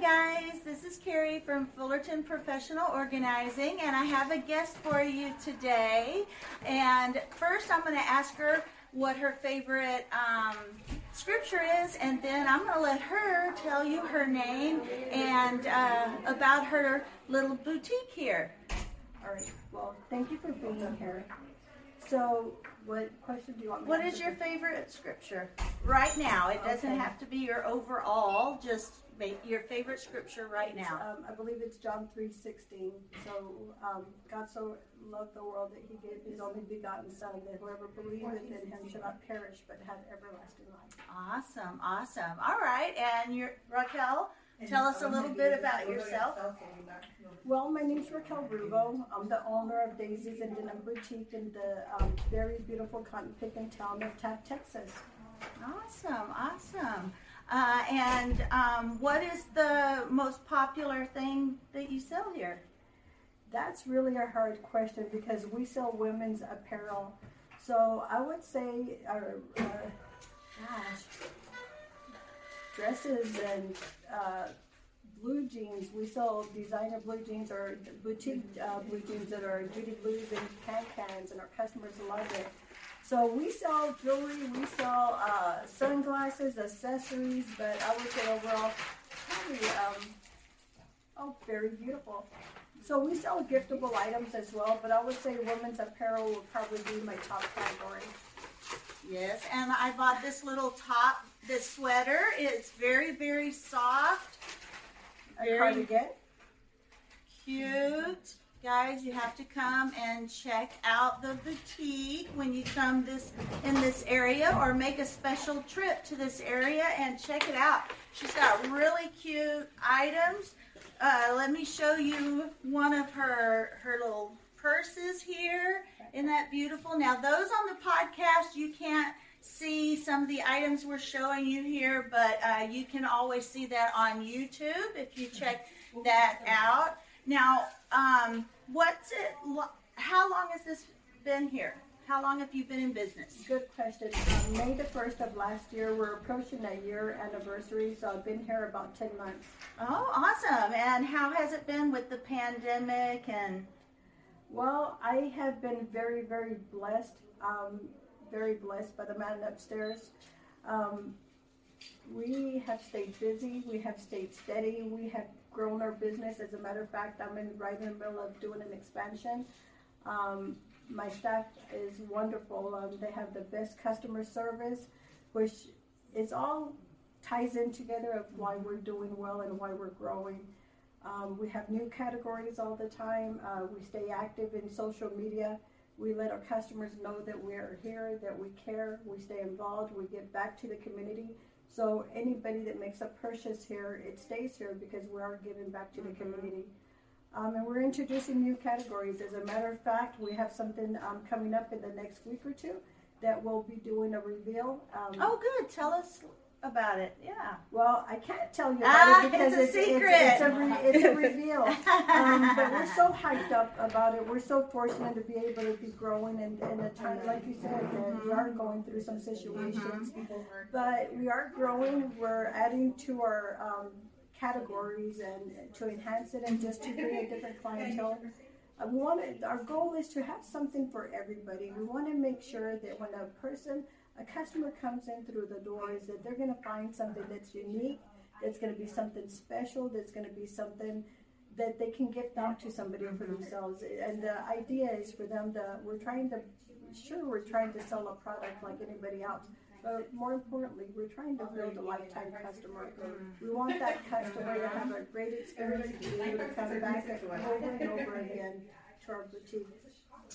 guys, this is Carrie from Fullerton Professional Organizing, and I have a guest for you today. And first, I'm going to ask her what her favorite um, scripture is, and then I'm going to let her tell you her name and uh, about her little boutique here. All right. Well, thank you for being here. So, what question do you want me What to is your answer? favorite scripture right now? It doesn't Okay. have to be your overall, just your favorite scripture right now. Um, I believe it's John three sixteen. So um, God so loved the world that He gave His only begotten Son, that whoever believeth in Him shall not perish but have everlasting life. Awesome, awesome. All right, and your Raquel, tell us a little bit about yourself. Well, my name's Raquel Rubo. I'm the owner of Daisies N Denim Boutique in the um, very beautiful cotton picking town of Taft, Texas. Awesome, awesome. Uh, and um, what is the most popular thing that you sell here? That's really a hard question because we sell women's apparel. So I would say our uh, gosh, dresses and uh, blue jeans. We sell designer blue jeans or boutique uh, blue jeans that are Judy Blues and can cans, and our customers love it. So we sell jewelry, we sell uh, sunglasses, accessories, but I would say overall, probably um, oh, very beautiful. So we sell giftable items as well, but I would say women's apparel would probably be my top category. Yes, and I bought this little top, this sweater. It's very, very soft, Very- cute. Guys, you have to come and check out the boutique when you come this in this area or make a special trip to this area and check it out. She's got really cute items. Uh, let me show you one of her her little purses here. Isn't that beautiful? Now those on the podcast you can't see some of the items we're showing you here, but uh, you can always see that on YouTube if you check that out. Now, um, what's it? lo- How long has this been here? How long have you been in business? Good question. Um, May the 1st of last year, we're approaching a year anniversary, so I've been here about 10 months. Oh, awesome! And how has it been with the pandemic? And Well, I have been very, very blessed. Um, very blessed by the man upstairs. Um, we have stayed busy. We have stayed steady. We have grown our business. As a matter of fact, I'm in right in the middle of doing an expansion. Um, my staff is wonderful. Um, they have the best customer service, which is all ties in together of why we're doing well and why we're growing. Um, we have new categories all the time. Uh, we stay active in social media. We let our customers know that we're here, that we care, we stay involved, we give back to the community. So anybody that makes a purchase here, it stays here because we are giving back to the community. Um, and we're introducing new categories. As a matter of fact, we have something um, coming up in the next week or two that we'll be doing a reveal. Um, oh, good. Tell us about it. Yeah. well, I can't tell you about Ah, it because it's a It's, secret. it's, a re, it's a reveal. um, but we're so hyped up about it. We're so fortunate to be able to be growing and, in a time, like you said, that we are going through some situations. But we are growing. We're adding to our um, categories and to enhance it and just to bring a different clientele. Uh, we want to, our goal is to have something for everybody. We want to make sure that when a person, a customer comes in through the doors, that they're going to find something that's unique, that's going to be something special, that's going to be something that they can gift out to somebody for themselves. And the idea is for them to, we're trying to, sure, we're trying to sell a product like anybody else. But more importantly, we're trying to build a lifetime customer. We want that customer to have a great experience, to be able to come back over and over again to our boutique.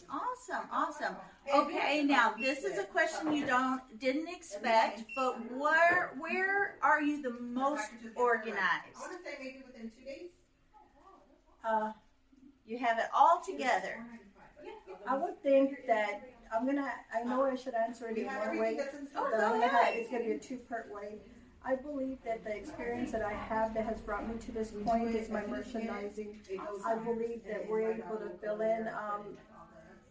Awesome, awesome. Okay, now this is a question you don't didn't expect, but where where are you the most organized? I want to say maybe within two days. Uh, You have it all together. I would think that I'm gonna. I know I should answer it in one way. Oh, but go I'm gonna ahead. it's gonna be a two-part way. I believe that the experience that I have that has brought me to this point is my merchandising. I believe that we're able to fill in um,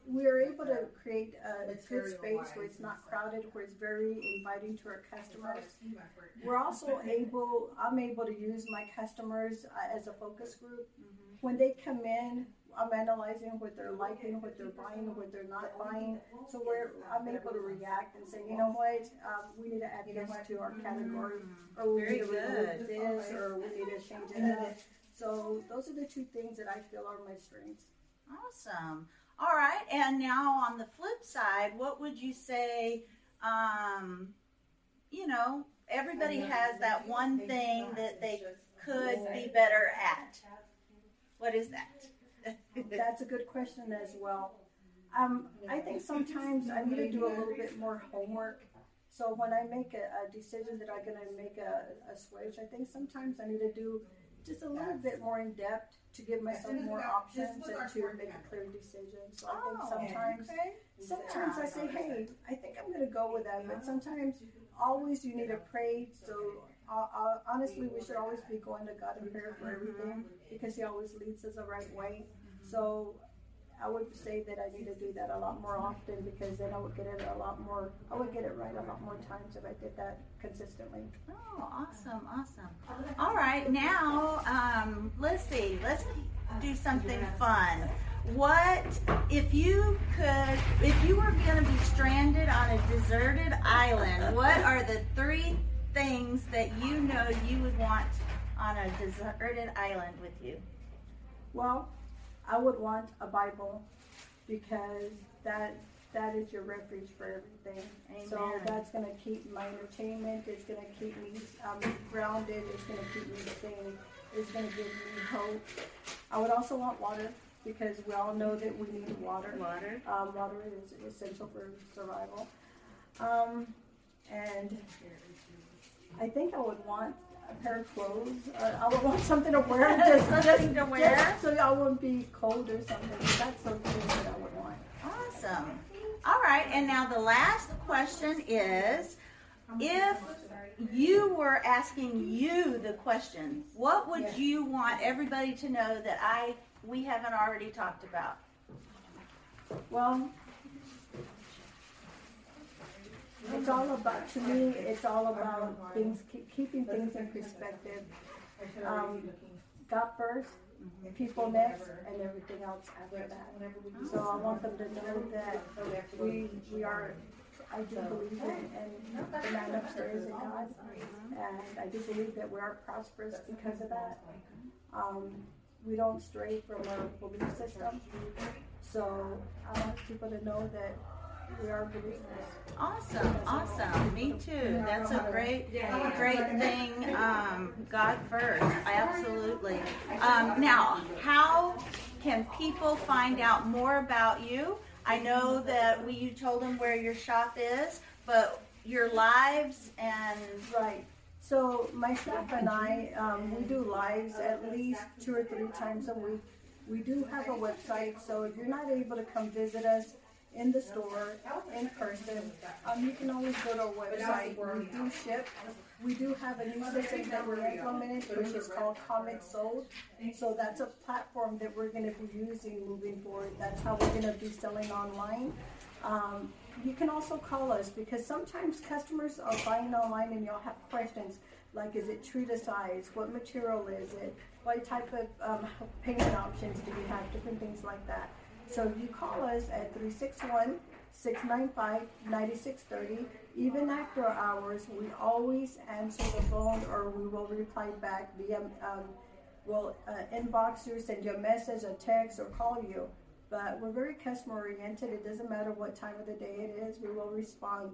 we are able to create a good space where it's not crowded, where it's very inviting to our customers. We're also able, I'm able to use my customers uh, as a focus group. When they come in, I'm analyzing what they're liking, what they're buying, what they're not buying. So where I'm able to react and say, you know what, um, we need to add this to our category, or we need to remove this, or we need to change it up. So those are the two things that I feel are my strengths. Awesome. All right, and now on the flip side, what would you say? Um, you know, everybody has that one thing that they could be better at. What is that? That's a good question as well. Um, I think sometimes I need to do a little bit more homework. So when I make a, a decision that I'm going to make a, a switch, I think sometimes I need to do just a little bit more in depth to give myself more options and to make a clear decision. So I think Oh, sometimes, okay. sometimes I say, hey, I think I'm going to go with that. But sometimes, always you need to pray. So uh, uh, honestly, we should always be going to God in prayer for everything because He always leads us the right way. So I would say that I need to do that a lot more often because then I would get it a lot more. I would get it right a lot more times if I did that consistently. Oh, awesome, awesome. All right, now um, let's see. Let's do something fun. What if you could? If you were going to be stranded on a deserted island, what are the three things that you know you would want on a deserted island with you? Well, I would want a Bible because that that is your refuge for everything. So that's going to keep my entertainment. It's going to keep me um, grounded. It's going to keep me sane. It's going to give me hope. I would also want water because we all know that we need water. Water. Um, water is essential for survival. Um, and I think I would want a pair of clothes. Uh, I would want something to wear. Just, Something to wear? just so I wouldn't be cold or something. That's something that I would want. Awesome. All right, and now the last question is if you were asking you the question, what would Yes. you want everybody to know that I we haven't already talked about? Well, it's all about, to me, it's all about things, keep, keeping things in perspective. Um, God first, people next, and everything else after that. So I want them to know that we, we are, I do believe in, in the man upstairs in God. And I do believe that we are prosperous because of that. Um, we don't stray from our belief system. So I want people to know that we are believers. Awesome, awesome. Me too. That's a great, great thing. Um, God first, absolutely. Um, now, how can people find out more about you? I know that we you told them where your shop is, but your lives and Right. So my staff and I, um, we do lives at least two or three times a week. We do have a website, so if you're not able to come visit us in the store in person, um, you can always go to our website. We do ship. We do have a new system that we're implementing, which is called CommentSold. So that's a platform that we're going to be using moving forward. That's how we're going to be selling online. Um, you can also call us because sometimes customers are buying online and y'all have questions like is it true to size? What material is it? What type of um, payment options do we have? Different things like that. So you call us at 361 695 9630. Even after hours, we always answer the phone or we will reply back via, um, we'll uh, inbox you, send you a message, a text, or call you. But we're very customer oriented. It doesn't matter what time of the day it is, we will respond.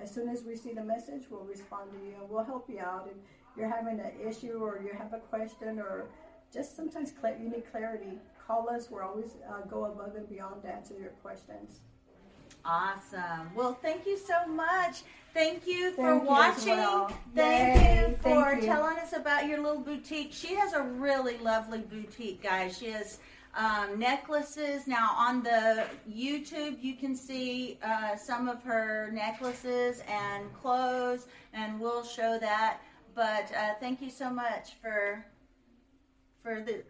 As soon as we see the message, we'll respond to you and we'll help you out. If you're having an issue or you have a question or just sometimes you need clarity, call us. We're always uh, go above and beyond to answer your questions. Awesome. Well, thank you so much. Thank you for Thank you watching. well. Thank Yay, you for thank you. telling us about your little boutique. She has a really lovely boutique, guys. She has um, necklaces. Now, on the YouTube, you can see uh, some of her necklaces and clothes, and we'll show that. But uh, thank you so much for for the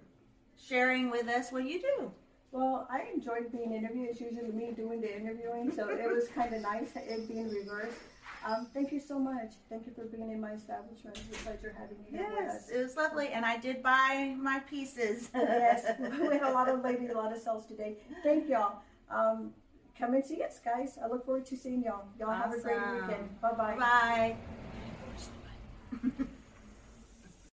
sharing with us what you do. Well, I enjoyed being interviewed. It's usually me doing the interviewing, so it was kind of nice it being reversed. Um, thank you so much. Thank you for being in my establishment. It's a pleasure having you here with Yes, it was lovely, and I did buy my pieces. yes, we had a lot of ladies, a lot of sales today. Thank y'all. Um, come and see us, guys. I look forward to seeing y'all. Y'all have a great Awesome. weekend. Bye bye. Bye.